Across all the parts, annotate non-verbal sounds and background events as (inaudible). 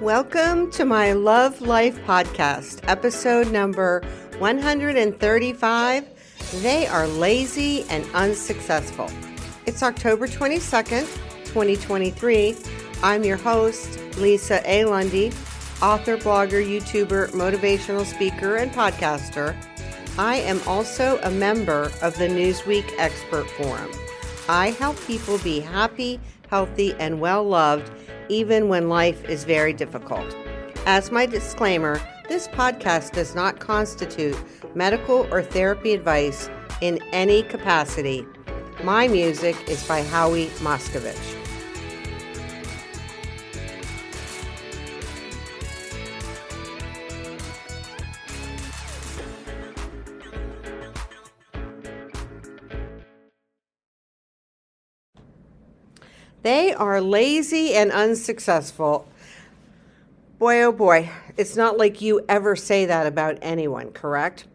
Welcome to my Love Life podcast, episode number 135. They are lazy and unsuccessful. It's October 22nd, 2023. I'm your host, Lisa A. Lundy, author, blogger, YouTuber, motivational speaker, and podcaster. I am also a member of the Newsweek Expert Forum. I help people be happy, healthy, and well loved even when life is very difficult. As my disclaimer, this podcast does not constitute medical or therapy advice in any capacity. My music is by Howie Moscovich. They are lazy and unsuccessful. Boy, oh boy, it's not like you ever say that about anyone, correct?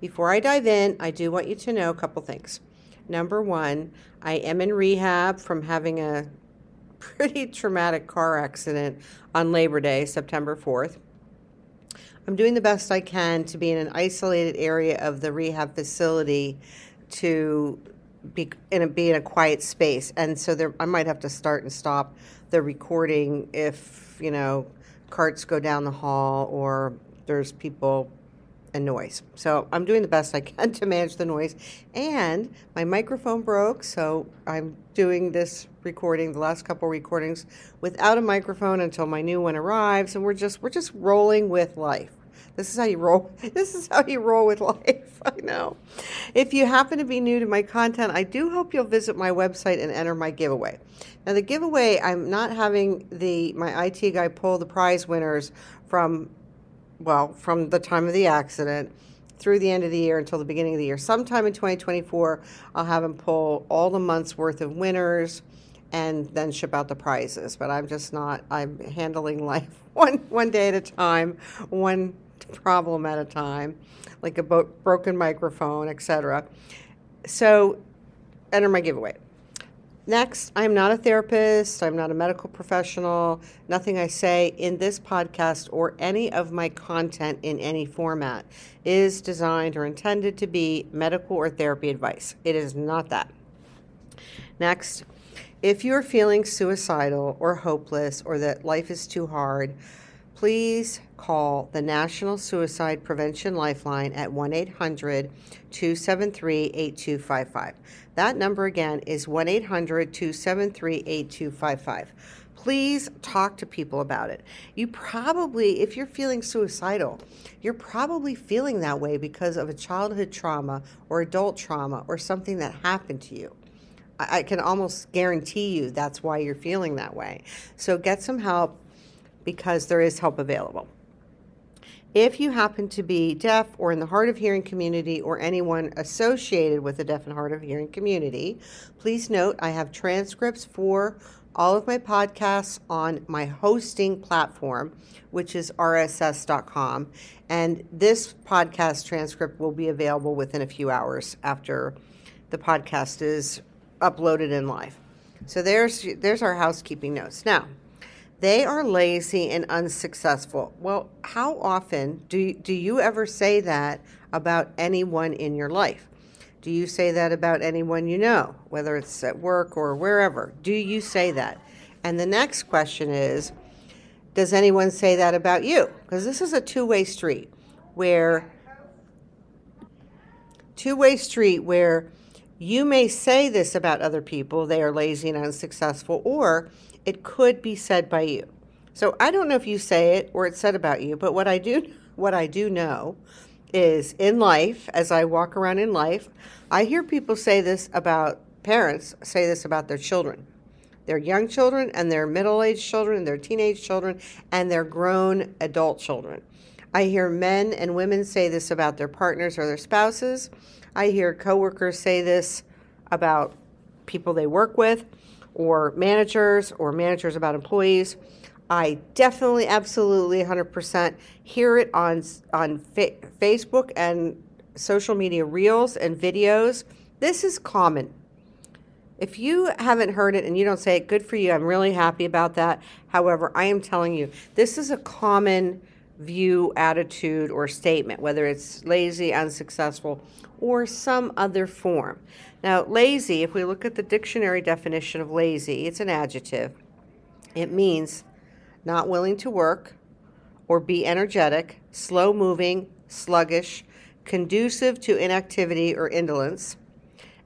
Before I dive in, I do want you to know a couple things. Number one, I am in rehab from having a pretty traumatic car accident on Labor Day, September 4th. I'm doing the best I can to be in an isolated area of the rehab facility to be in a, be in a quiet space. And so there, I might have to start and stop the recording if, you know, carts go down the hall or there's people and noise. So I'm doing the best I can (laughs) to manage the noise. And my microphone broke, so I'm doing this recording, the last couple recordings, without a microphone until my new one arrives. And we're just we're just rolling with life. This is how you roll. (laughs) This is how you roll with (laughs) life. I know. If you happen to be new to my content, I do hope you'll visit my website and enter my giveaway. Now, the giveaway, I'm not having the my IT guy pull the prize winners from, well, from the time of the accident through the end of the year until the beginning of the year. Sometime in 2024, I'll have him pull all the months worth of winners and then ship out the prizes. But I'm just not. I'm handling (laughs) life one one day at a time, one problem at a time, like a bo- broken microphone, etc. So, enter my giveaway. Next, I'm not a therapist, I'm not a medical professional. Nothing I say in this podcast or any of my content in any format is designed or intended to be medical or therapy advice. It is not that. Next, if you're feeling suicidal or hopeless or that life is too hard, please call the National Suicide Prevention Lifeline at 1 800 273 8255. That number again is 1 800 273 8255. Please talk to people about it. You probably, if you're feeling suicidal, you're probably feeling that way because of a childhood trauma or adult trauma or something that happened to you. I can almost guarantee you that's why you're feeling that way. So get some help because there is help available. If you happen to be deaf or in the hard of hearing community or anyone associated with the deaf and hard of hearing community, please note I have transcripts for all of my podcasts on my hosting platform, which is rss.com. And this podcast transcript will be available within a few hours after the podcast is uploaded in live. So there's there's our housekeeping notes. Now, they are lazy and unsuccessful. Well, how often do, do you ever say that about anyone in your life? Do you say that about anyone you know, whether it's at work or wherever? Do you say that? And the next question is Does anyone say that about you? Because this is a two way street where, two way street where you may say this about other people, they are lazy and unsuccessful, or it could be said by you. So I don't know if you say it or it's said about you, but what I do what I do know is in life, as I walk around in life, I hear people say this about parents say this about their children. Their young children and their middle-aged children, their teenage children, and their grown adult children. I hear men and women say this about their partners or their spouses. I hear coworkers say this about people they work with or managers or managers about employees. I definitely, absolutely, 100% hear it on on fa- Facebook and social media reels and videos. This is common. If you haven't heard it and you don't say it, good for you. I'm really happy about that. However, I am telling you, this is a common view, attitude, or statement, whether it's lazy, unsuccessful, or some other form. Now, lazy, if we look at the dictionary definition of lazy, it's an adjective. It means not willing to work or be energetic, slow moving, sluggish, conducive to inactivity or indolence,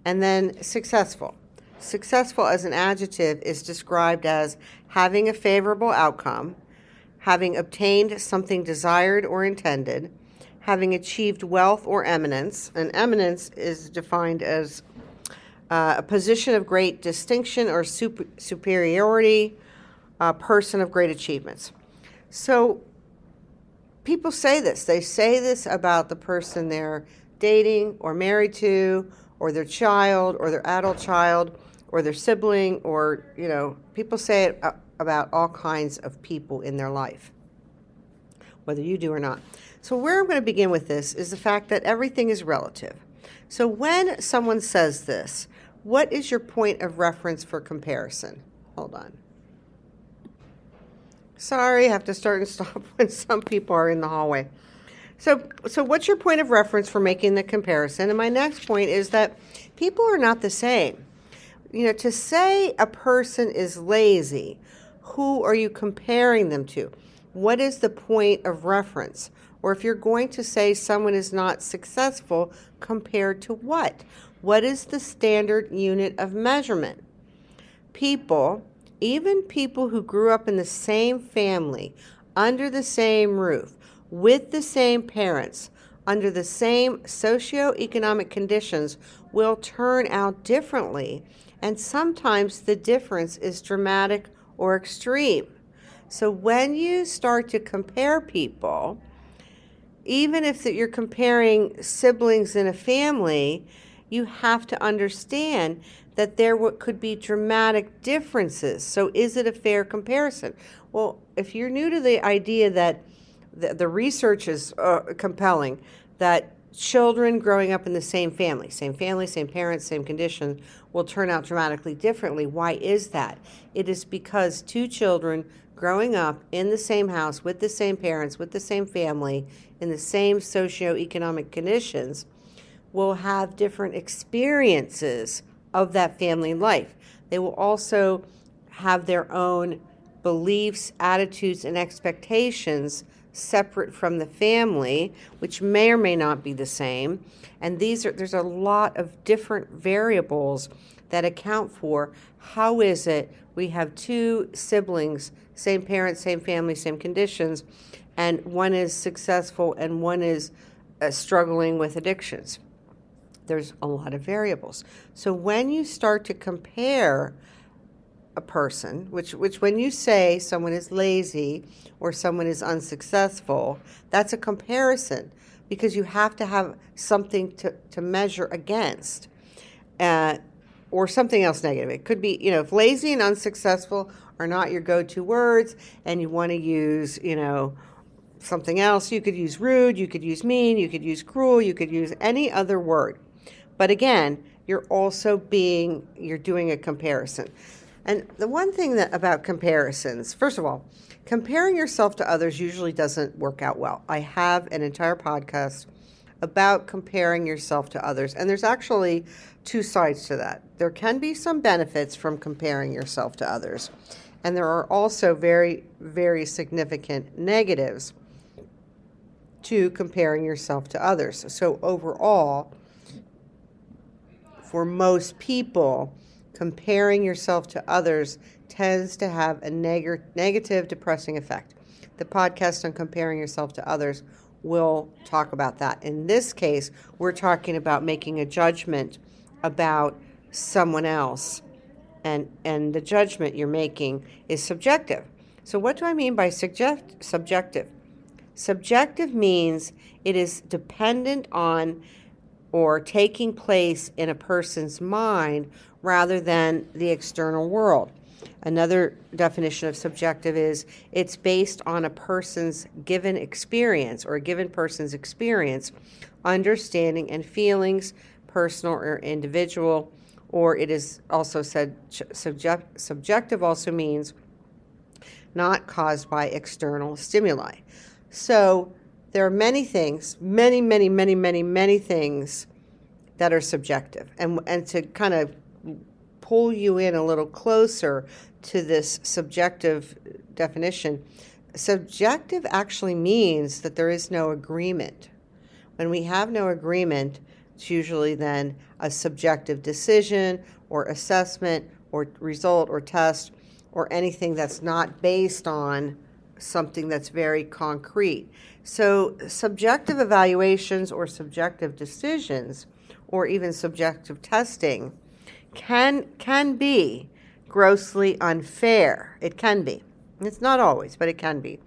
and then successful. Successful as an adjective is described as having a favorable outcome, having obtained something desired or intended, having achieved wealth or eminence. And eminence is defined as uh, a position of great distinction or super- superiority, a person of great achievements. So people say this. They say this about the person they're dating or married to, or their child, or their adult child, or their sibling, or, you know, people say it about all kinds of people in their life, whether you do or not. So, where I'm going to begin with this is the fact that everything is relative. So, when someone says this, what is your point of reference for comparison? Hold on. Sorry, I have to start and (laughs) stop when some people are in the hallway. So, so what's your point of reference for making the comparison? And my next point is that people are not the same. You know, to say a person is lazy, who are you comparing them to? What is the point of reference? Or if you're going to say someone is not successful, compared to what? What is the standard unit of measurement? People even people who grew up in the same family, under the same roof, with the same parents, under the same socioeconomic conditions, will turn out differently. And sometimes the difference is dramatic or extreme. So when you start to compare people, even if you're comparing siblings in a family, you have to understand that there could be dramatic differences. So, is it a fair comparison? Well, if you're new to the idea that the, the research is uh, compelling, that children growing up in the same family, same family, same parents, same condition, will turn out dramatically differently. Why is that? It is because two children growing up in the same house with the same parents, with the same family, in the same socioeconomic conditions, will have different experiences of that family life. They will also have their own beliefs, attitudes, and expectations separate from the family, which may or may not be the same. And these are there's a lot of different variables that account for how is it we have two siblings, same parents, same family, same conditions, and one is successful and one is uh, struggling with addictions there's a lot of variables. So when you start to compare a person, which which when you say someone is lazy or someone is unsuccessful, that's a comparison because you have to have something to, to measure against. Uh, or something else negative. It could be, you know, if lazy and unsuccessful are not your go-to words and you want to use, you know, something else, you could use rude, you could use mean, you could use cruel, you could use any other word. But again, you're also being, you're doing a comparison. And the one thing that about comparisons, first of all, comparing yourself to others usually doesn't work out well. I have an entire podcast about comparing yourself to others, and there's actually two sides to that. There can be some benefits from comparing yourself to others, and there are also very, very significant negatives to comparing yourself to others. So, overall, for most people, comparing yourself to others tends to have a neg- negative, depressing effect. The podcast on comparing yourself to others will talk about that. In this case, we're talking about making a judgment about someone else, and, and the judgment you're making is subjective. So, what do I mean by subject, subjective? Subjective means it is dependent on or taking place in a person's mind rather than the external world. Another definition of subjective is it's based on a person's given experience or a given person's experience, understanding, and feelings, personal or individual, or it is also said subject, subjective also means not caused by external stimuli. So there are many things, many, many, many, many, many things that are subjective. And, and to kind of pull you in a little closer to this subjective definition, subjective actually means that there is no agreement. When we have no agreement, it's usually then a subjective decision or assessment or result or test or anything that's not based on something that's very concrete. So, subjective evaluations or subjective decisions or even subjective testing can can be grossly unfair. It can be. It's not always, but it can be.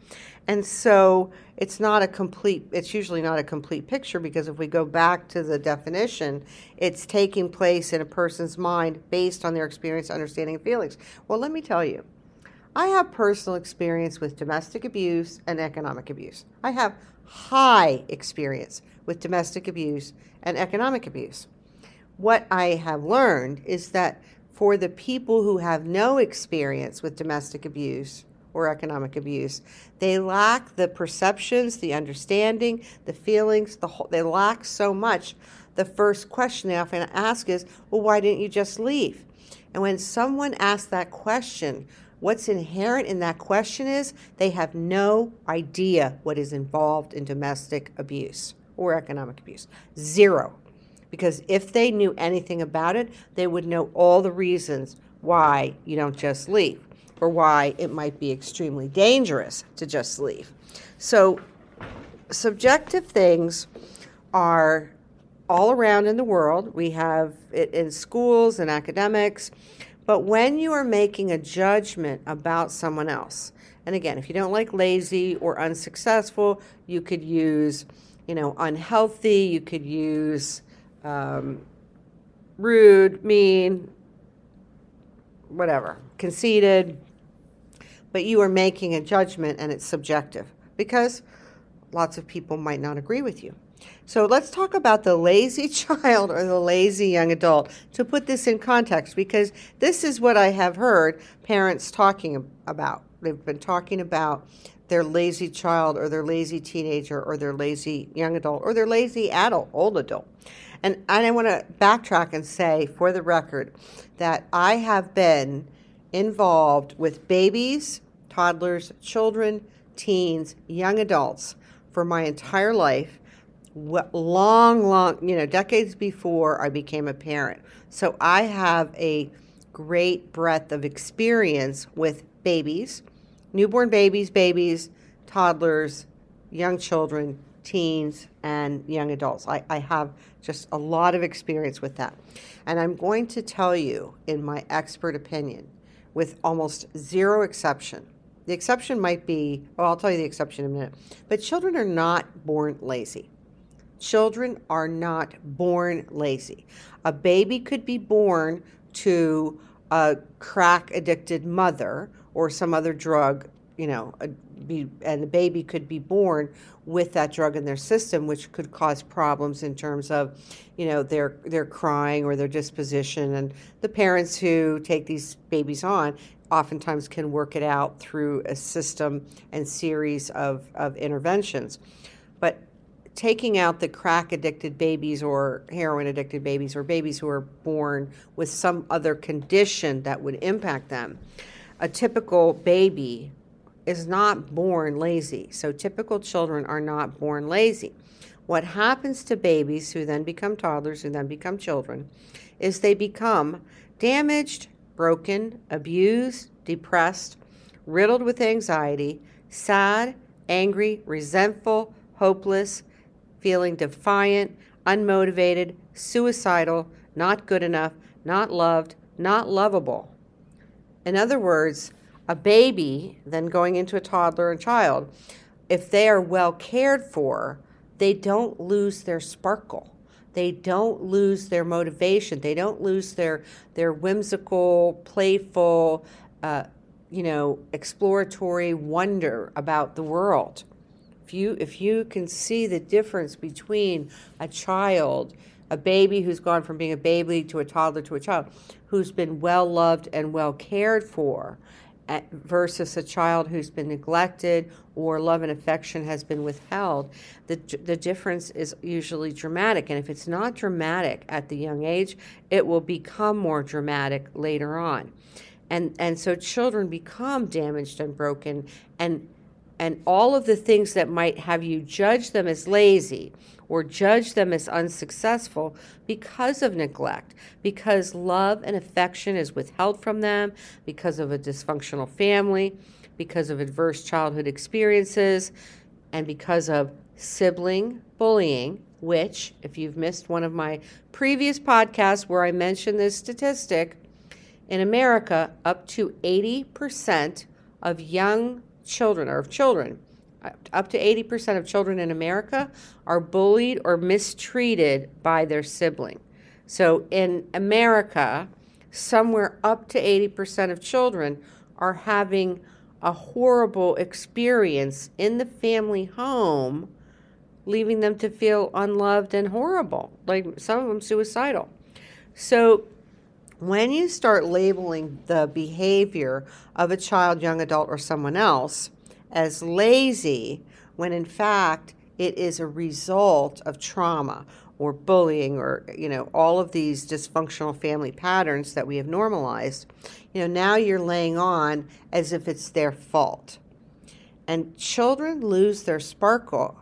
And so it's not a complete, it's usually not a complete picture because if we go back to the definition, it's taking place in a person's mind based on their experience, understanding, and feelings. Well, let me tell you, I have personal experience with domestic abuse and economic abuse. I have high experience with domestic abuse and economic abuse. What I have learned is that for the people who have no experience with domestic abuse or economic abuse. They lack the perceptions, the understanding, the feelings, the whole, they lack so much. The first question they often ask is, well, why didn't you just leave? And when someone asks that question, what's inherent in that question is they have no idea what is involved in domestic abuse or economic abuse. Zero. Because if they knew anything about it, they would know all the reasons why you don't just leave or why it might be extremely dangerous to just leave. So, subjective things are all around in the world. We have it in schools and academics. But when you are making a judgment about someone else, and again, if you don't like lazy or unsuccessful, you could use, you know, unhealthy, you could use um, rude, mean, whatever, conceited, but you are making a judgment and it's subjective because lots of people might not agree with you. So let's talk about the lazy (laughs) child or the lazy young adult to put this in context because this is what I have heard parents talking about. They've been talking about their lazy child or their lazy teenager or their lazy young adult or their lazy adult, old adult. And I want to backtrack and say, for the record, that I have been involved with babies, toddlers, children, teens, young adults for my entire life, long, long, you know, decades before I became a parent. So I have a great breadth of experience with babies, newborn babies, babies, toddlers, young children, teens, and young adults. I, I have just a lot of experience with that. And I'm going to tell you, in my expert opinion, with almost zero exception. The exception might be, oh, I'll tell you the exception in a minute. But children are not born lazy. Children are not born lazy. A baby could be born to a crack addicted mother or some other drug, you know, a, be, and the baby could be born with that drug in their system, which could cause problems in terms of, you know, their their crying or their disposition. And the parents who take these babies on oftentimes can work it out through a system and series of, of interventions. But taking out the crack addicted babies or heroin addicted babies or babies who are born with some other condition that would impact them, a typical baby is not born lazy. So typical children are not born lazy. What happens to babies who then become toddlers, who then become children, is they become damaged, broken, abused, depressed, riddled with anxiety, sad, angry, resentful, hopeless, feeling defiant, unmotivated, suicidal, not good enough, not loved, not lovable. In other words, a baby, then going into a toddler and child, if they are well cared for, they don't lose their sparkle. They don't lose their motivation. They don't lose their their whimsical, playful, uh, you know, exploratory wonder about the world. If you if you can see the difference between a child a baby who's gone from being a baby to a toddler to a child, who's been well loved and well cared for, versus a child who's been neglected or love and affection has been withheld, the, the difference is usually dramatic. And if it's not dramatic at the young age, it will become more dramatic later on. And, and so children become damaged and broken and and all of the things that might have you judge them as lazy or judge them as unsuccessful because of neglect, because love and affection is withheld from them, because of a dysfunctional family, because of adverse childhood experiences, and because of sibling bullying, which, if you've missed one of my previous podcasts where I mentioned this statistic, in America, up to 80% of young children or of children, uh, up to 80% of children in America are bullied or mistreated by their sibling. So in America, somewhere up to 80% of children are having a horrible experience in the family home, leaving them to feel unloved and horrible, like some of them suicidal. So when you start labeling the behavior of a child, young adult, or someone else as lazy, when in fact it is a result of trauma or bullying or you know all of these dysfunctional family patterns that we have normalized you know now you're laying on as if it's their fault. And children lose their sparkle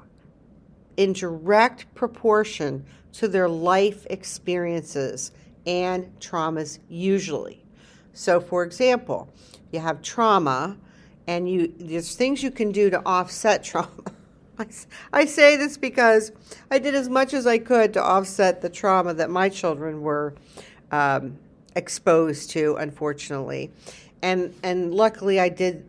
in direct proportion to their life experiences and traumas usually. So, for example, you have trauma, and you there's things you can do to offset (laughs) trauma. I, I say this because I did as much as I could to offset the trauma that my children were um, exposed to, unfortunately, and and luckily I did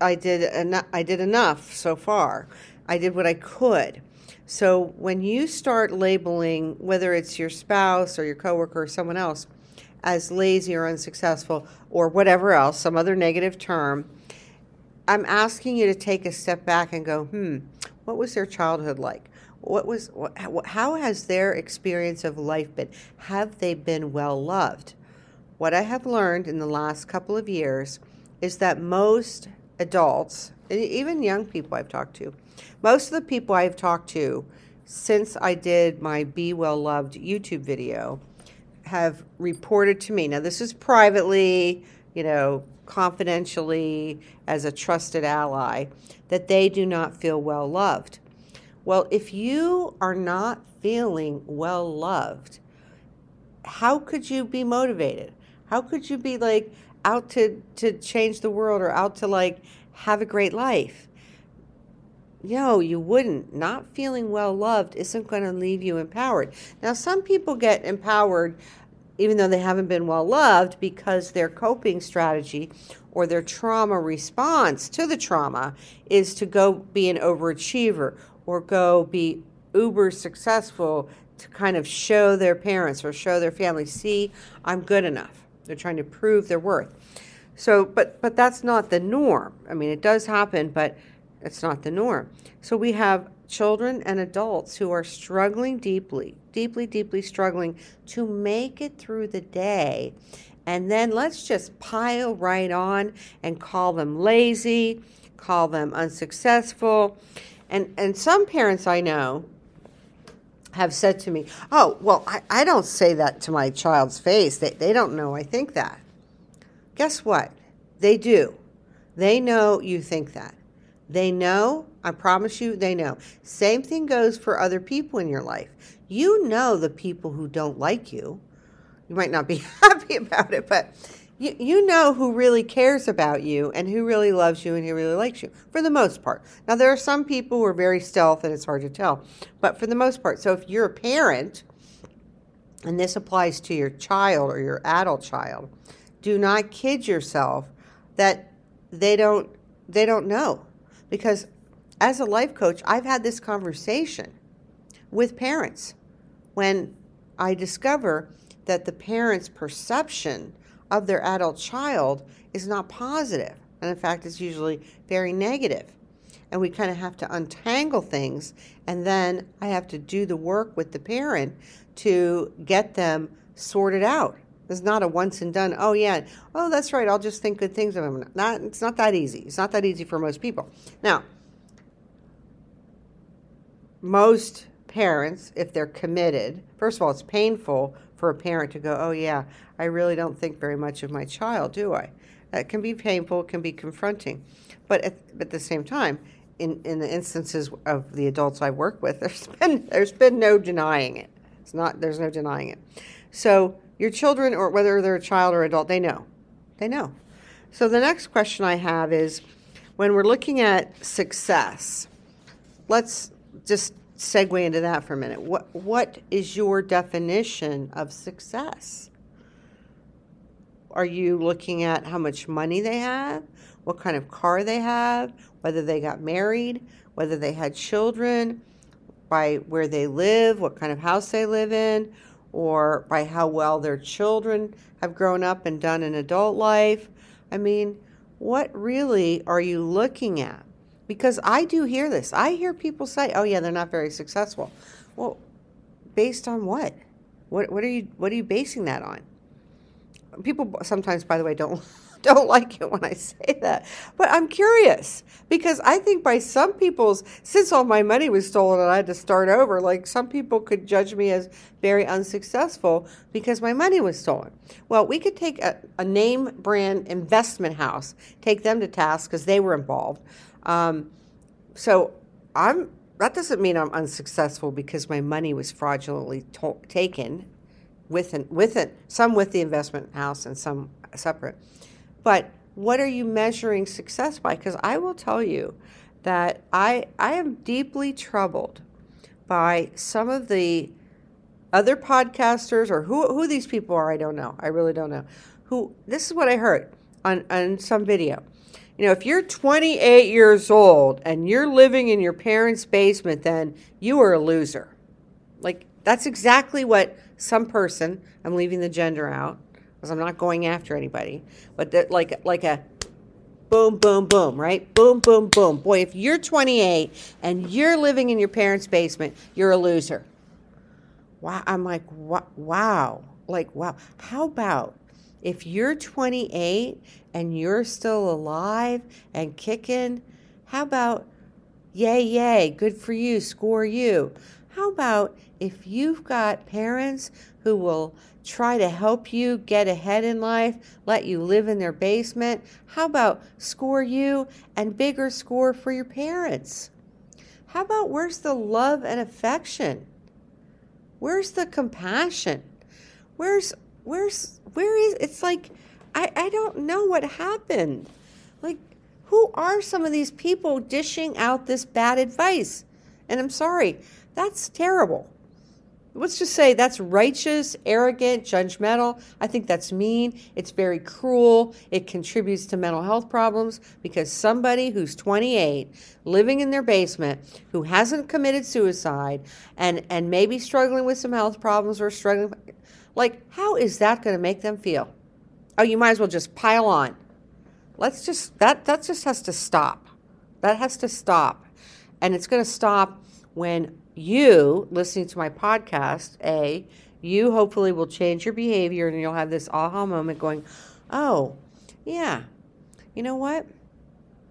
I did enough, I did enough so far. I did what I could. So when you start labeling whether it's your spouse or your coworker or someone else as lazy or unsuccessful or whatever else, some other negative term, I'm asking you to take a step back and go, hmm, what was their childhood like? What was how has their experience of life been? Have they been well loved? What I have learned in the last couple of years is that most adults, even young people I've talked to, most of the people I've talked to since I did my Be Well Loved YouTube video have reported to me. Now, this is privately, you know, confidentially as a trusted ally, that they do not feel well loved. Well, if you are not feeling well loved, how could you be motivated? How could you be like out to, to change the world or out to like have a great life? No, you wouldn't. Not feeling well loved isn't going to leave you empowered. Now, some people get empowered even though they haven't been well loved because their coping strategy or their trauma response to the trauma is to go be an overachiever or go be uber successful to kind of show their parents or show their family, see, I'm good enough. They're trying to prove their worth. So, but but that's not the norm. I mean, it does happen, but it's not the norm. So we have children and adults who are struggling deeply, deeply, deeply struggling to make it through the day. And then let's just pile right on and call them lazy, call them unsuccessful. And, and some parents I know have said to me, Oh, well, I, I don't say that to my child's face. They, they don't know I think that. Guess what? They do. They know you think that. They know, I promise you, they know. Same thing goes for other people in your life. You know the people who don't like you. You might not be (laughs) happy about it, but you, you know who really cares about you and who really loves you and who really likes you for the most part. Now, there are some people who are very stealth and it's hard to tell, but for the most part. So, if you're a parent, and this applies to your child or your adult child, do not kid yourself that they don't they don't know because as a life coach, I've had this conversation with parents when I discover that the parent's perception of their adult child is not. And in fact, it's usually very negative. and we kind of have to untangle things. And then I have to do the work with the parent to get them sorted out. It's not a once and done. Oh yeah, oh that's right. I'll just think good things of him. Not, it's not that easy. It's not that easy for most people. Now, most parents, if they're committed, first of all, it's painful for a parent to go, oh yeah, I really don't think very much of my child, do I? That can be painful. It can be confronting, but at, at the same time, in, in the instances of the adults I work with, (laughs) there's been there's been no denying it. It's not there's no denying it. So your children, or whether they're a child or adult, they know. They know. So the next question I have is when we're looking at success, let's just segue into that for a minute. What what is your definition of success? Are you looking at how much money they have, what kind of car they have, whether they got married, whether they had children, by where they live, what kind of house they live in, or by how well their children have grown up and done in adult life. I mean, what really are you looking at? Because I do hear this. I hear people say, "Oh yeah, they're not very successful." Well, based on what? What what are you what are you basing that on? People sometimes by the way don't (laughs) (laughs) don't like it when I say that. But I'm curious because I think by some people's, since all my money was stolen and I had to start over, like some people could judge me as very unsuccessful because my money was stolen. Well, we could take a, a name brand investment house, take them to task because they were involved. Um, so I'm. That doesn't mean I'm unsuccessful because my money was fraudulently to- taken, with an, with it, some with the investment house and some separate. But what are you measuring success by? Because I will tell you that I, I am deeply troubled by some of the other podcasters or who, who these people are, I don't know. I really don't know. Who this is what I heard on, on some video. You know, if you're 28 years old and you're living in your parents' basement, then you are a loser. Like, that's exactly what some person, I'm leaving the gender out, because I'm not going after anybody, but that like like a boom, boom, boom, right? Boom, boom, boom. Boy, if you're 28 and you're living in your parents' basement, you're a loser. Wow, I'm like, wow, like wow. How about if you're 28 and you're still alive and kicking? How about yay, yay, good for you, score you? How about if you've got parents who will try to help you get ahead in life, let you live in their basement? How about score you and bigger score for your parents? How about where's the love and affection? Where's the compassion? Where's where's where is it's like I, I don't know what happened. Like who are some of these people dishing out this bad advice? And I'm sorry, that's terrible let's just say that's righteous, arrogant, judgmental. I think that's mean. It's very cruel. It contributes to mental health problems because somebody who's 28, living in their basement, who hasn't committed suicide and and maybe struggling with some health problems or struggling like how is that going to make them feel? Oh, you might as well just pile on. Let's just that that just has to stop. That has to stop. And it's going to stop when you listening to my podcast, A, you hopefully will change your behavior and you'll have this aha moment going, oh, yeah, you know what?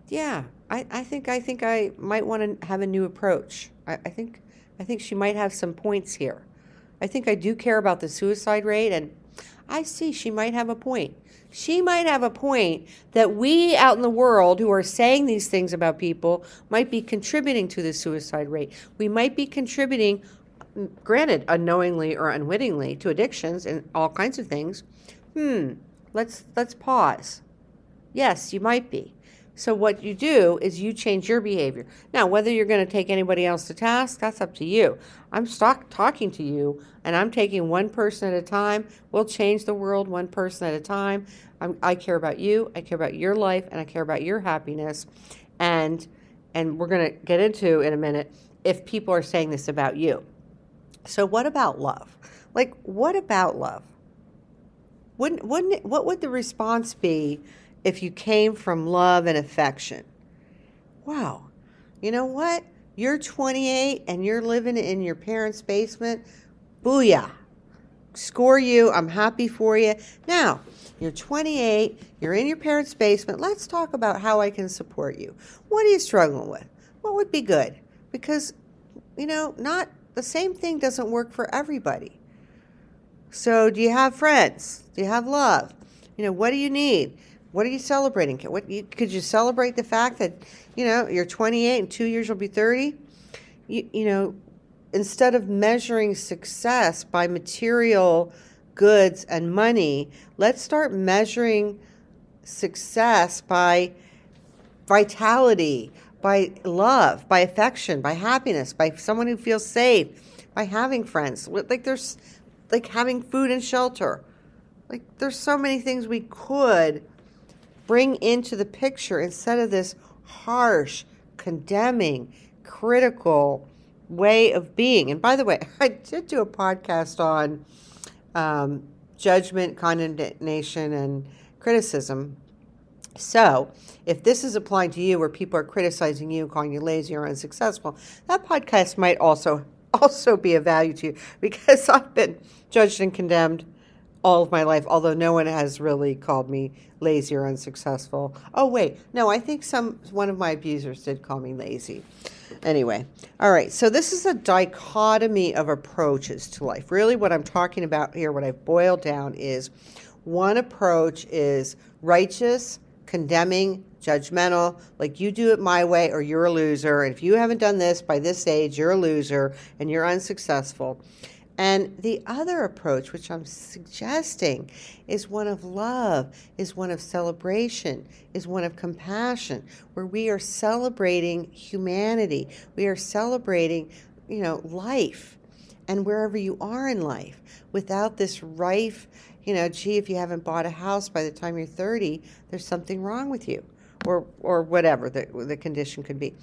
Yeah, I, I think I think I might want to have a new approach. I, I think I think she might have some points here. I think I do care about the suicide rate and I see she might have a point she might have a point that we out in the world who are saying these things about people might be contributing to the suicide rate. We might be contributing, granted, unknowingly or unwittingly, to addictions and all kinds of things. Hmm, let's let's pause. Yes, you might be. So what you do is you change your behavior. Now, whether you're going to take anybody else to task, that's up to you. I'm stuck talking to you, and I'm taking one person at a time. We'll change the world one person at a time. I'm, i care about you. I care about your life, and I care about your happiness. And and we're going to get into in a minute if people are saying this about you. So what about love? Like, what about love? Wouldn't, wouldn't it, what would the response be if you came from love and affection. Wow. You know what? You're 28 and you're living in your parents' basement. Booyah. Score you. I'm happy for you. Now, you're 28, you're in your parents' basement. Let's talk about how I can support you. What are you struggling with? What would be good? Because, you know, not the same thing doesn't work for everybody. So, do you have friends? Do you have love? You know, what do you need? What are you celebrating? What you, could you celebrate the fact that you know you're 28 and two years you'll be 30? You, you know, instead of measuring success by material goods and money, let's start measuring success by vitality, by love, by affection, by happiness, by someone who feels safe, by having friends. Like there's like having food and shelter. Like there's so many things we could bring into the picture instead of this harsh, condemning, critical way of being. And by the way, (laughs) I did do a podcast on um, judgment, condemnation, and criticism. So, if this is applying to you where people are criticizing you, calling you lazy or unsuccessful, that podcast might also (laughs) also be of value to you because (laughs) I've been judged and condemned all of my life, although no one has really called me lazy or unsuccessful. Oh wait, no, I think some one of my abusers did call me lazy. Anyway, all right, so this is a dichotomy of approaches to life. Really, what I'm talking about here, what I've boiled down is one approach is righteous, condemning, judgmental, like you do it my way or you're a loser. And if you haven't done this by this age, you're a loser and you're unsuccessful. And the other approach, which I'm suggesting, is one of love, is one of celebration, is one of compassion, where we are celebrating humanity. We are celebrating, you know, life and wherever you are in life without this rife, you know, gee, if you haven't bought a house by the time you're 30, there's something wrong with you or, or whatever the, the condition could be.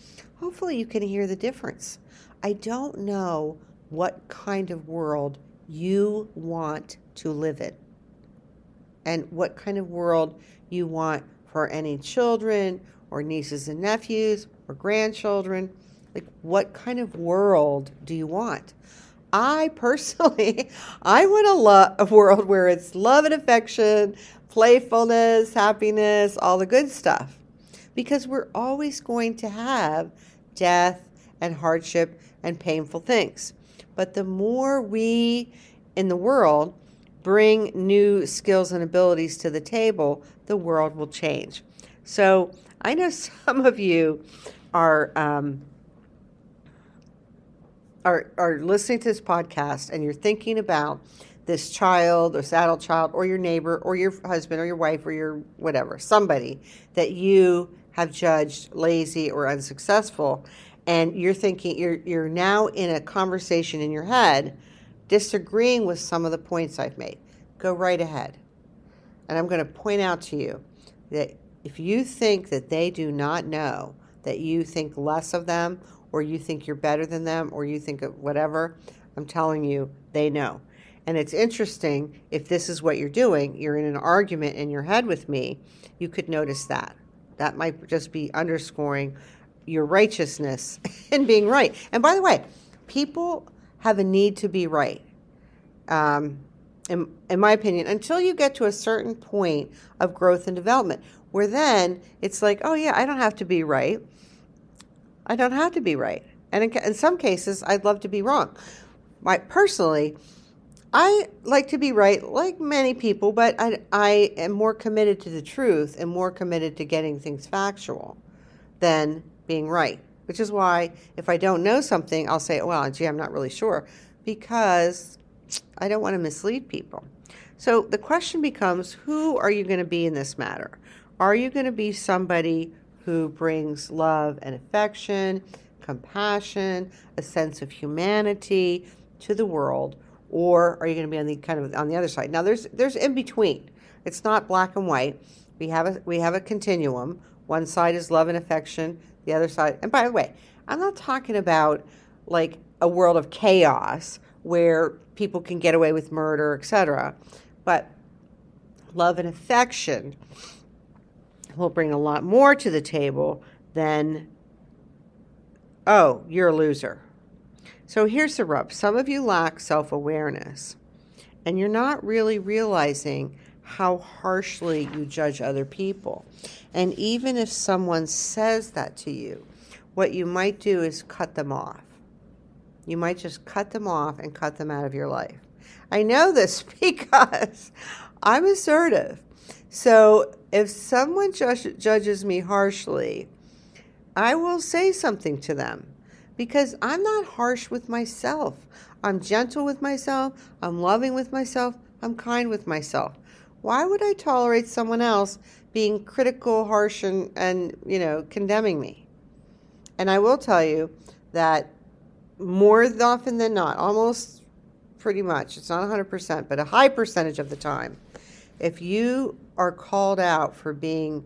Hopefully, you can hear the difference. I don't know what kind of world you want to live in and what kind of world you want for any children or nieces and nephews or grandchildren. Like, what kind of world do you want? I personally, (laughs) I want a, lo- a world where it's love and affection, playfulness, happiness, all the good stuff. Because we're always going to have death and hardship and painful things. But the more we in the world bring new skills and abilities to the table, the world will change. So I know (laughs) some of you are. Um, are, are listening to this podcast and you're thinking about this child or this adult child or your neighbor or your husband or your wife or your whatever, somebody that you have judged lazy or unsuccessful and you're thinking you're you're now in a conversation in your head disagreeing with some of the points I've made. Go right ahead. And I'm going to point out to you that if you think that they do not know that you think less of them or you think you're better than them or you think of whatever, I'm telling you, they know. And it's interesting if this is what you're doing, you're in an argument in your head with me, you could notice that. That might just be underscoring your righteousness (laughs) in being right. And by the way, people have a need to be right. Um, in, in my opinion, until you get to a certain point of growth and development, where then it's like, oh, yeah, I don't have to be right. I don't have to be right. And in, in some cases, I'd love to be wrong. My, personally, I like to be right, like many people, but I, I am more committed to the truth and more committed to getting things factual than being right. Which is why if I don't know something, I'll say, well, gee, I'm not really sure, because I don't want to mislead people. So the question becomes who are you going to be in this matter? Are you going to be somebody who brings love and affection, compassion, a sense of humanity to the world? Or are you going to be on the kind of on the other side? Now there's there's in between. It's not black and white. We have a we have a continuum. One side is love and affection, the other side. And by the way, I'm not talking about like a world of chaos where people can get away with murder, etc. But love and affection will bring a lot more to the table than oh, you're a loser. So here's the rub some of you lack self awareness, and you're not really realizing how harshly you judge other people. And even if someone says that to you, what you might do is cut them off. You might just cut them off and cut them out of your life. I know this (laughs) because I'm assertive. So if someone judges me harshly, I will say something to them because I'm not harsh with myself. I'm gentle with myself. I'm loving with myself. I'm kind with myself. Why would I tolerate someone else being critical, harsh, and, and you know, condemning me? And I will tell you that more often than not, almost pretty much, it's not 100%, but a high percentage of the time, if you are called out for being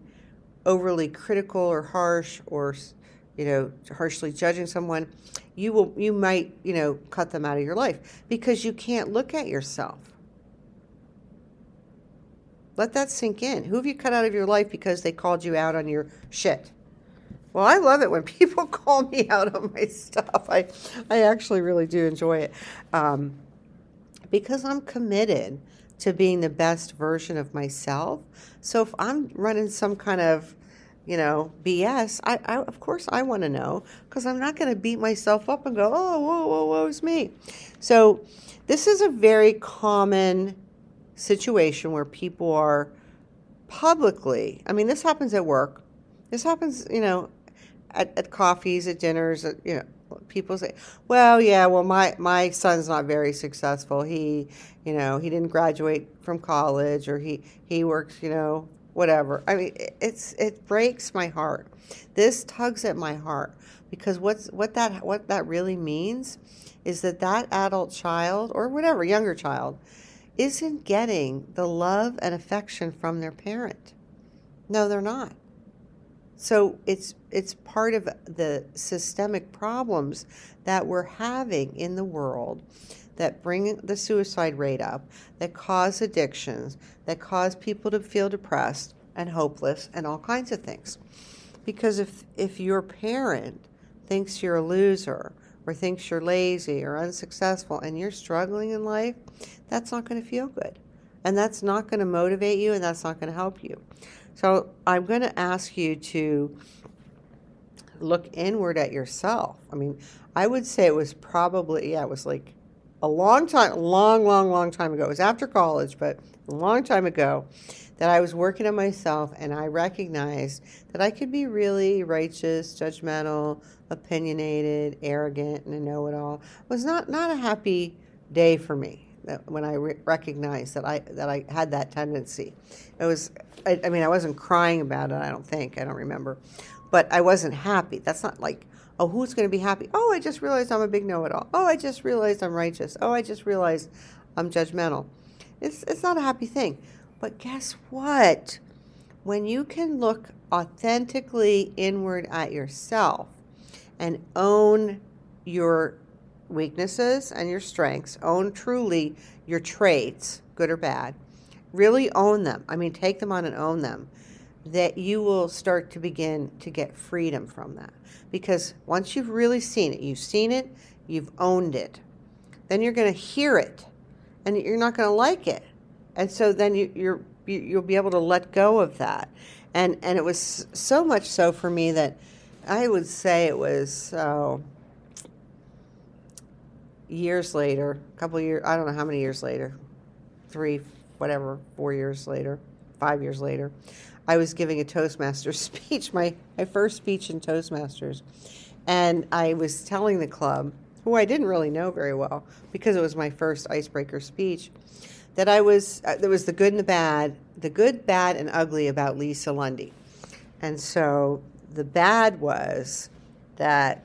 overly critical or harsh or you know harshly judging someone you will you might you know cut them out of your life because you can't look at yourself let that sink in who have you cut out of your life because they called you out on your shit well i love it when (laughs) people call me out on my stuff i i actually really do enjoy it um, because i'm committed to being the best version of myself. So if I'm running some kind of, you know, BS, I, I of course I want to know because I'm not going to beat myself up and go, oh, whoa, whoa, woe's me. So this is a very common situation where people are publicly. I mean, this happens at work. This happens, you know, at, at coffees, at dinners, at, you know, people say, well, yeah, well, my, my son's not very successful. He, you know, he didn't graduate from college or he, he works, you know, whatever. I mean, it's, it breaks my heart. This tugs at my heart because what's, what that, what that really means is that that adult child or whatever, younger child, isn't getting the love and affection from their parent. No, they're not. So it's it's part of the systemic problems that we're having in the world that bring the suicide rate up, that cause addictions, that cause people to feel depressed and hopeless and all kinds of things. Because if if your parent thinks you're a loser or thinks you're lazy or unsuccessful and you're struggling in life, that's not going to feel good. And that's not going to motivate you and that's not going to help you. So I'm going to ask you to look inward at yourself. I mean, I would say it was probably, yeah, it was like a long time, long, long, long time ago. It was after college, but a long time ago that I was working on myself and I recognized that I could be really righteous, judgmental, opinionated, arrogant, and a know it all. It was not, not a happy day for me when I re- recognized that I that I had that tendency. It was, I, I, mean, I wasn't crying about it. I don't think I don't remember, but I wasn't happy. That's not like, oh, who's going to be happy? Oh, I just realized I'm a big know-it-all. Oh, I just realized I'm righteous. Oh, I just realized I'm judgmental. It's it's not a happy thing. But guess what? When you can look authentically inward at yourself and own your weaknesses and your strengths, own truly your traits, good or bad, really own them. I mean, take them on and own them. That you will start to begin to get freedom from that. Because once you've really seen it, you've seen it, you've owned it, then you're going to hear it and you're not going to like it. And so then you, you're, you'll be able to let go of that. And, and it was so much so for me that I would say it was, oh, years later, a couple years, I don't know how many years later, three, whatever, four years later, five years later, I was giving a Toastmasters (laughs) speech, my, my first speech in Toastmasters. And I was telling the club, who I didn't really know very well because it was my first icebreaker speech, that I was, uh, there was the good and the bad, the good, bad, and ugly about Lisa Lundy. And so the bad was that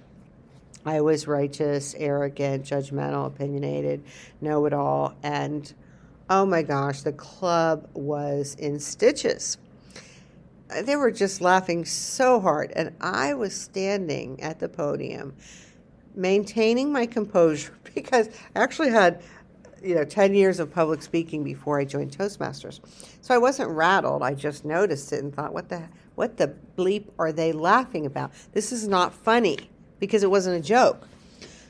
I was righteous, arrogant, judgmental, opinionated, know it all. And oh my gosh, the club was in stitches. They were just laughing so hard. And I was standing at the podium, maintaining my composure (laughs) because I actually had you know 10 years of public speaking before I joined Toastmasters. So I wasn't rattled. I just noticed it and thought what the what the bleep are they laughing about? This is not funny because it wasn't a joke.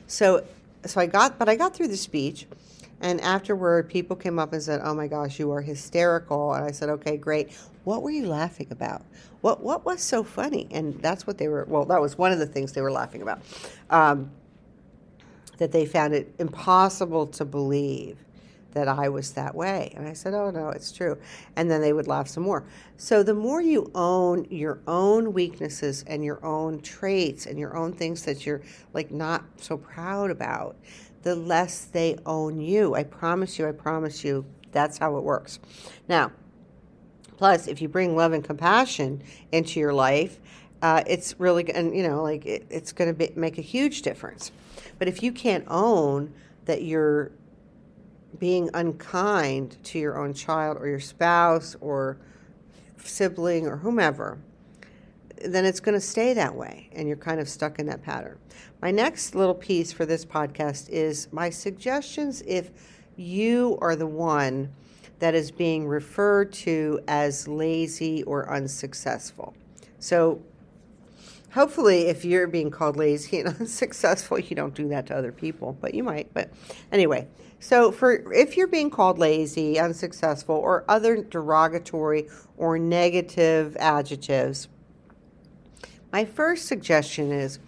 So, so I got, but I got through the speech, and afterward, people came up and said, "Oh my gosh, you are hysterical." And I said, "Okay, great. What were you laughing about? What what was so funny?" And that's what they were. Well, that was one of the things they were laughing about. Um, that they found it impossible to believe that I was that way. And I said, Oh, no, it's true. And then they would laugh some more. So the more you own your own weaknesses and your own traits and your own things that you're like not so proud about, the less they own you. I promise you, I promise you, that's how it works. Now, plus, if you bring love and compassion into your life, uh, it's really, and you know, like it, it's going to make a huge difference. But if you can't own that you're being unkind to your own child or your spouse or sibling or whomever, then it's going to stay that way and you're kind of stuck in that pattern. My next little piece for this podcast is my suggestions if you are the one that is being referred to as lazy or unsuccessful. So, hopefully, if you're being called lazy and (laughs) unsuccessful, you don't do that to other people, but you might. But anyway, so, for if you're being called lazy, unsuccessful, or other derogatory or negative adjectives, my first suggestion is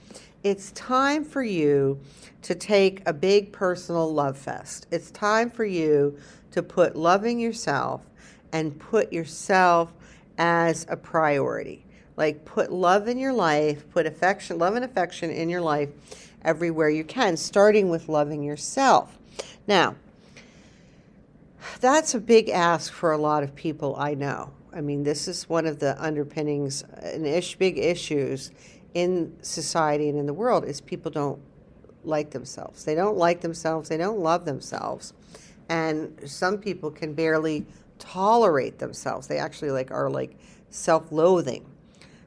it's time for you to take a big personal love fest. It's time for you to put loving yourself and put yourself as a priority. Like put love in your life, put affection, love and affection in your life everywhere you can, starting with loving yourself. Now, that's a big ask for a lot of people I know. I mean, this is one of the underpinnings and ish, big issues in society and in the world is people don't like themselves. They don't like themselves. They don't love themselves. And some people can barely tolerate themselves. They actually like are like self-loathing.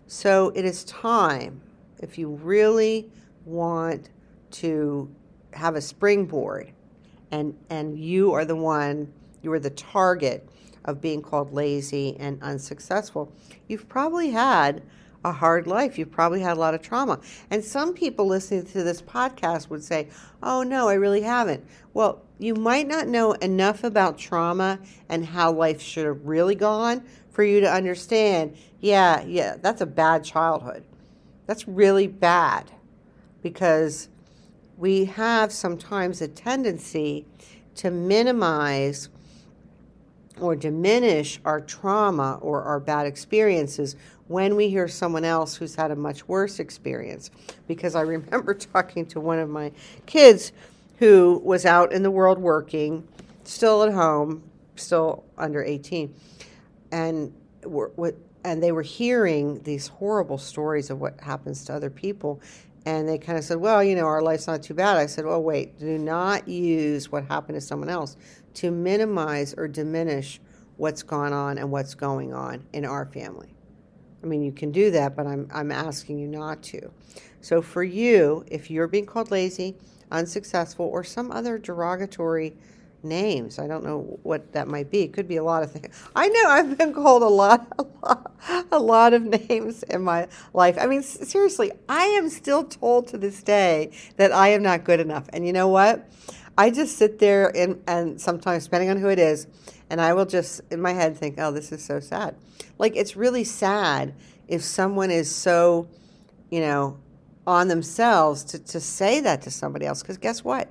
So it is time if you really want to have a springboard and and you are the one you are the target of being called lazy and unsuccessful. You've probably had a hard life. You've probably had a lot of trauma. And some people listening to this podcast would say oh no i really haven't. Well you might not know enough about trauma and how life should have really gone for you to understand yeah yeah that's a bad childhood. That's really bad because we have sometimes a tendency to minimize or diminish our trauma or our bad experiences when we hear someone else who's had a much worse experience. Because I remember (laughs) talking to one of my kids who was out in the world working, still at home, still under 18, and were, and they were hearing these horrible stories of what happens to other people and they kind of said, well, you know, our life's not too bad. I said, well, wait, do not use what happened to someone else to minimize or diminish what's gone on and what's going on in our family. I mean, you can do that, but I'm, I'm asking you not to. So, for you, if you're being called lazy, unsuccessful, or some other derogatory names. I don't know what that might be. It could be a lot of things. I know I've been called a lot, (laughs) a lot, a lot of names in my life. I mean, seriously, I am still told to this day that I am not good enough. And you know what? I just sit there and, and sometimes, depending on who it is, and I will just in my head think, oh, this is so sad. Like, it's really sad if someone is so, you know, on themselves to, to say that to somebody else. Because guess what?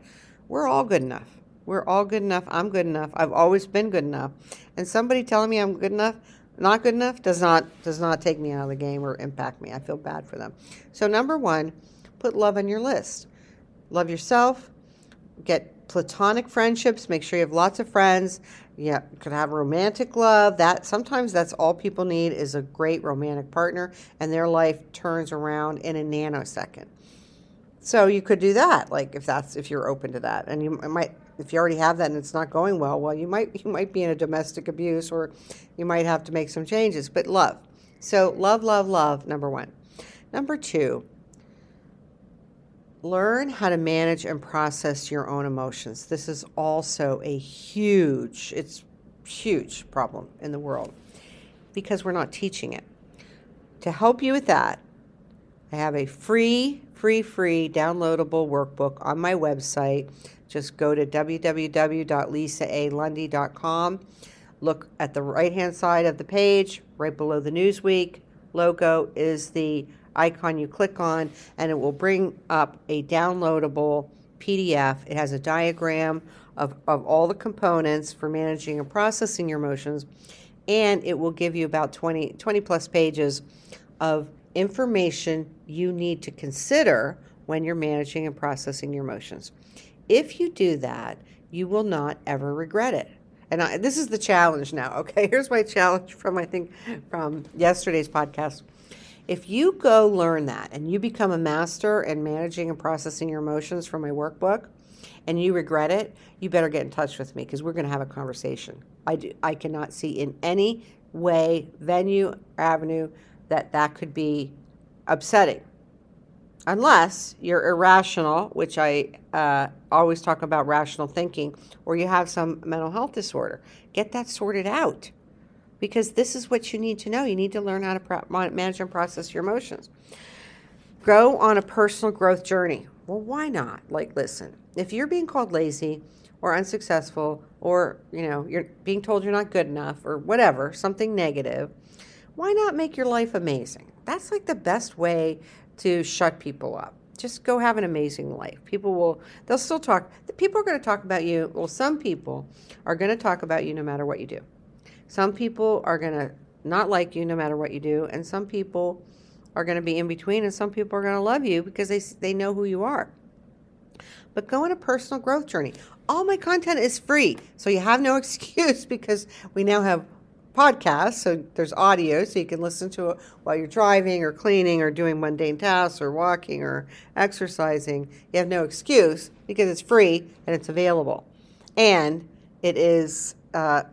We're all good enough we're all good enough. I'm good enough. I've always been good enough. And somebody telling me I'm good enough, not good enough, does not does not take me out of the game or impact me. I feel bad for them. So number one, put love on your list. Love yourself. Get platonic friendships. Make sure you have lots of friends. Yeah, you could have romantic love. That sometimes that's all people need is a great romantic partner, and their life turns around in a nanosecond. So you could do that, like if that's if you're open to that, and you might if you already have that and it's not going well, well, you might you might be in a domestic abuse or you might have to make some changes. But love, so love, love, love. Number one. Number two. Learn how to manage and process your own emotions. This is also a huge, it's huge problem in the world because we're not teaching it. To help you with that, I have a free, free, free downloadable workbook on my website. Just go to www.lisaalundy.com. Look at the right hand side of the page, right below the Newsweek logo is the icon you click on, and it will bring up a downloadable PDF. It has a diagram of, of all the components for managing and processing your emotions, and it will give you about 20, 20 plus pages of information you need to consider when you're managing and processing your emotions. If you do that, you will not ever regret it. And I, this is the challenge now. (laughs) Okay, here's my challenge from I think from yesterday's podcast. If you go learn that and you become a master in managing and processing your emotions from my workbook, and you regret it, you better get in touch with me because we're going to have a conversation. I do, I cannot see in any way, venue, avenue that that could be upsetting unless you're irrational, which I uh, always talk about rational thinking, or you have some mental health disorder. Get that sorted out because this is what you need to know. You need to learn how to pro- manage and process your emotions. Go on a personal growth journey. Well, why not? Like, listen, if you're being called lazy or unsuccessful, or you know you're being told you're not good enough, or whatever, something negative, why not make your life amazing? That's like the best way to shut people up. Just go have an amazing life. People will, they'll still talk. The people are going to talk about you. Well, some people are going to talk about you no matter what you do. Some people are going to not like you no matter what you do. And some people are going to be in between. And some people are going to love you because they, they know who you are. But go on a personal growth journey. All my content is free. So you have no (laughs) excuse because we now have podcast, so there's audio, so you can listen to it while you're driving or cleaning or doing mundane tasks or walking or exercising. You have no excuse because it's free and it's available. And it is uh,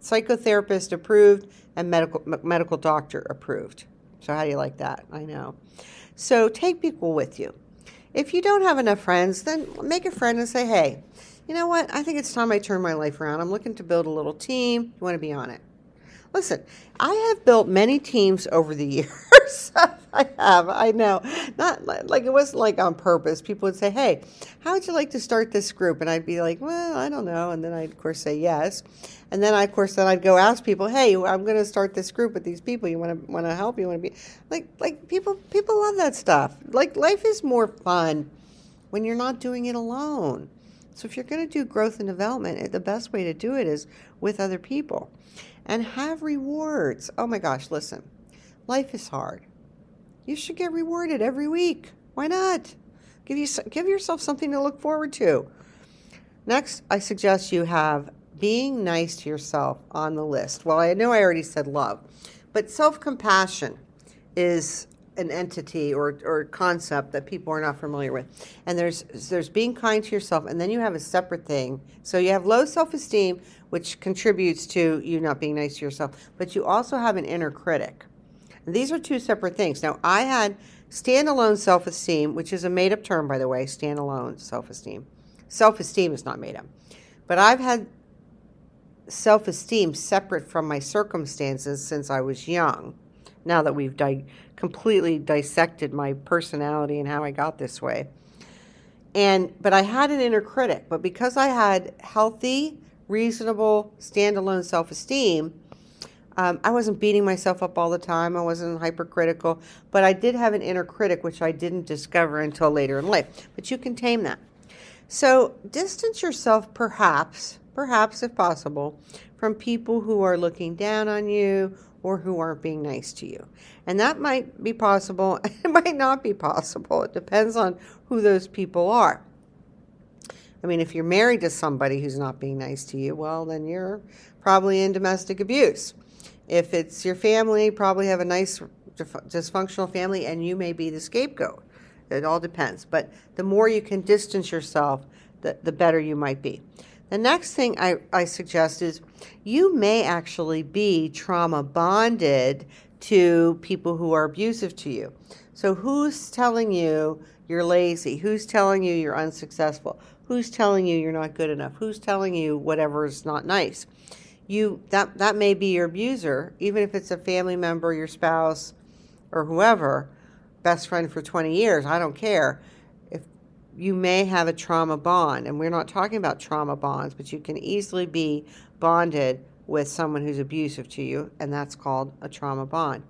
psychotherapist approved and medical medical doctor approved. So how do you like that? I know. So take people with you. If you don't have enough friends, then make a friend and say, "Hey, you know what? I think it's time I turn my life around. I'm looking to build a little team. You want to be on it? Listen, I have built many teams over the (laughs) years. (laughs) I have. I know. Not like it wasn't like on purpose. People would say, "Hey, how would you like to start this group?" And I'd be like, "Well, I don't know." And then I'd of course say yes. And then I, of course then I'd go ask people, "Hey, I'm going to start this group with these people. You want to want to help? You want to be like like people people love that stuff. Like life is more fun when you're not doing it alone." So if you're going to do growth and development, the best way to do it is with other people and have rewards. Oh my gosh, listen. Life is hard. You should get rewarded every week. Why not? Give you give yourself something to look forward to. Next, I suggest you have being nice to yourself on the list. Well, I know I already said love, but self-compassion is an entity or, or concept that people are not familiar with. And there's there's being kind to yourself, and then you have a separate thing. So you have low self-esteem, which contributes to you not being nice to yourself, but you also have an inner critic. And these are two separate things. Now I had standalone self-esteem, which is a made-up term, by the way. Standalone self-esteem. Self-esteem is not made up, but I've had self-esteem separate from my circumstances since I was young now that we've di- completely dissected my personality and how I got this way. And but I had an inner critic, but because I had healthy, reasonable, standalone self-esteem, um, I wasn't beating myself up all the time. I wasn't hypercritical, but I did have an inner critic, which I didn't discover until later in life. But you can tame that. So distance yourself, perhaps, perhaps if possible, from people who are looking down on you or who aren't being nice to you. And that might be possible, (laughs) it might not be possible. It depends on who those people are. I mean, if you're married to somebody who's not being nice to you, well, then you're probably in domestic abuse. If it's your family, probably have a nice dysfunctional family and you may be the scapegoat. It all depends. But the more you can distance yourself, the, the better you might be. The next thing I, I suggest is you may actually be trauma bonded to people who are abusive to you. So, who's telling you you're lazy? Who's telling you you're unsuccessful? Who's telling you you're not good enough? Who's telling you whatever is not nice? You that that may be your abuser, even if it's a family member, your spouse, or whoever. best friend for 20 years. I don't care. You may have a trauma bond, and we're not talking about trauma bonds, but you can easily be bonded with someone who's abusive to you, and that's called a trauma bond.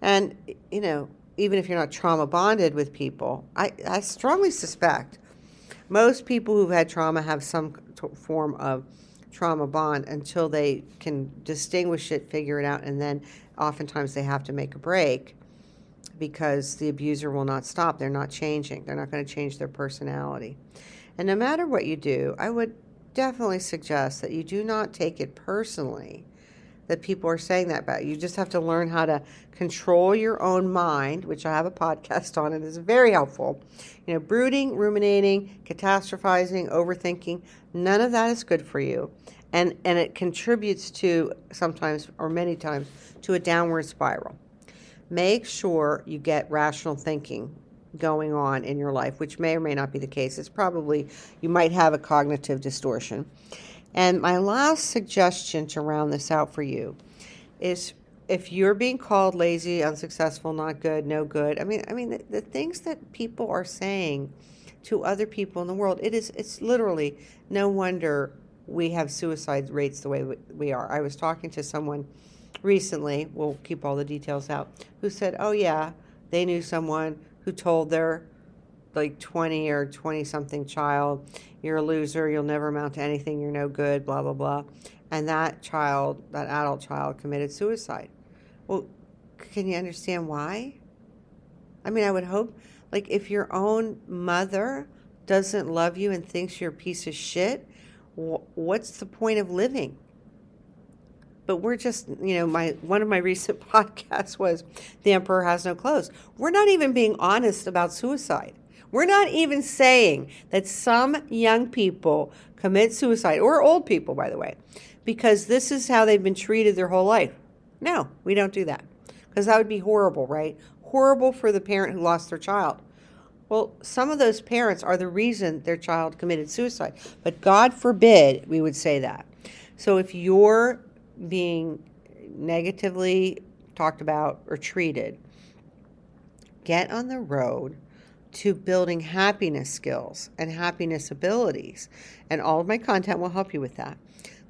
And, you know, even if you're not trauma bonded with people, I, I strongly suspect most people who've had trauma have some t- form of trauma bond until they can distinguish it, figure it out, and then oftentimes they have to make a break because the abuser will not stop. They're not changing, they're not going to change their personality. And no matter what you do, I would definitely suggest that you do not take it personally that people are saying that about you. You just have to learn how to control your own mind, which I have a podcast (laughs) on and is very helpful. You know, brooding, ruminating, catastrophizing, overthinking, none of that is good for you. And and it contributes to sometimes or many times to a downward spiral. Make sure you get rational thinking going on in your life, which may or may not be the case. It's probably you might have a cognitive distortion. And my last suggestion to round this out for you is if you're being called lazy, unsuccessful, not good, no good. I mean, I mean the, the things that people are saying to other people in the world, it is it's literally no wonder we have suicide rates the way we are. I was talking to someone recently, we'll keep all the details out, who said, "Oh yeah, they knew someone who told their like 20 or 20 something child, you're a loser, you'll never amount to anything, you're no good, blah, blah, blah. And that child, that adult child, committed suicide. Well, can you understand why? I mean, I would hope, like, if your own mother doesn't love you and thinks you're a piece of shit, what's the point of living? But we're just, you know, my one of my (laughs) recent podcasts was the emperor has no clothes. We're not even being honest about suicide. We're not even saying that some young people commit suicide, or old people, by the way, because this is how they've been treated their whole life. No, we don't do that. Because that would be horrible, right? Horrible for the parent who lost their child. Well, some of those parents are the reason their child committed suicide. But God forbid we would say that. So if you're being negatively talked about or treated, get on the road to building happiness skills and happiness abilities. And all of my content will help you with that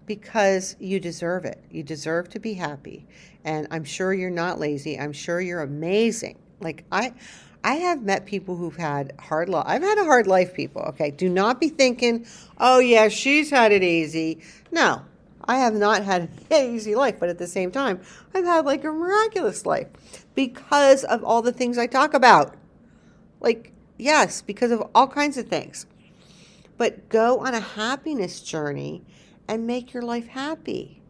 because you deserve it. You deserve to be happy. And I'm sure you're not lazy. I'm sure you're amazing. Like I I have met people who've had hard life. I've had a hard life, people. Okay, do not be thinking, "Oh yeah, she's had it easy." No, I have not had (laughs) an easy life, but at the same time, I've had like a miraculous life because of all the things I talk about. Like, yes, because of all kinds of things. But go on a happiness journey and make your life happy.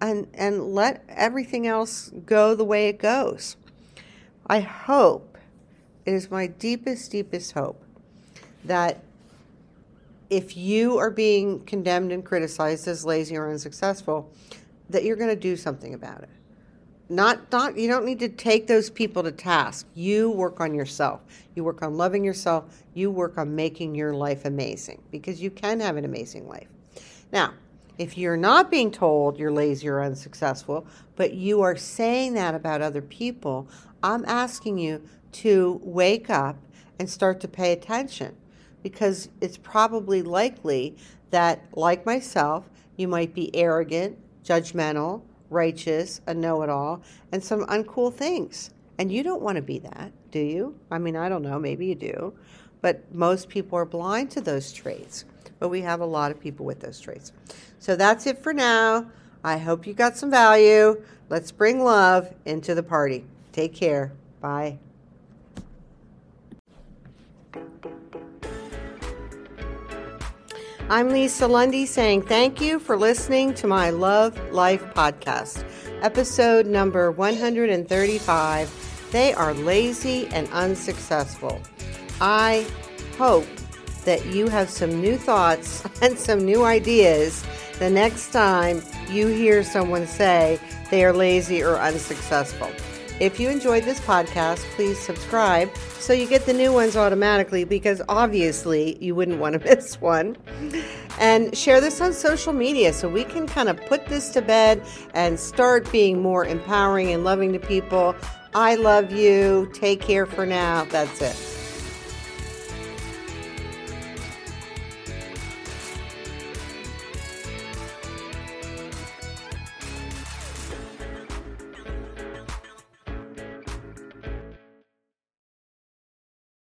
And and let everything else go the way it goes. I hope it is my deepest deepest hope that if you are being condemned and criticized as lazy or unsuccessful, that you're going to do something about it. Not not you don't need to take those people to task. You work on yourself. You work on loving yourself. You work on making your life amazing because you can have an amazing life. Now if you're not being told you're lazy or unsuccessful but you are saying that about other people i'm asking you to wake up and start to pay attention because it's probably likely that like myself you might be arrogant judgmental righteous, a know it all, and some uncool things. And you don't want to be that, do you? I mean, I don't know, maybe you do. But most people are blind to those traits. But we have a lot of people with those traits. So that's it for now. I hope you got some value. Let's bring love into the party. Take care. Bye. I'm Lisa Lundy saying thank you for listening to my Love Life podcast, episode number 135. They are lazy and unsuccessful. I hope that you have some new thoughts (laughs) and some new ideas the next time you hear someone say they are lazy or unsuccessful. If you enjoyed this podcast, please subscribe so you get the new ones automatically because obviously you wouldn't want to (laughs) miss one. And share this on social media so we can kind of put this to bed and start being more empowering and loving to people I love you. Take care for now. That's it.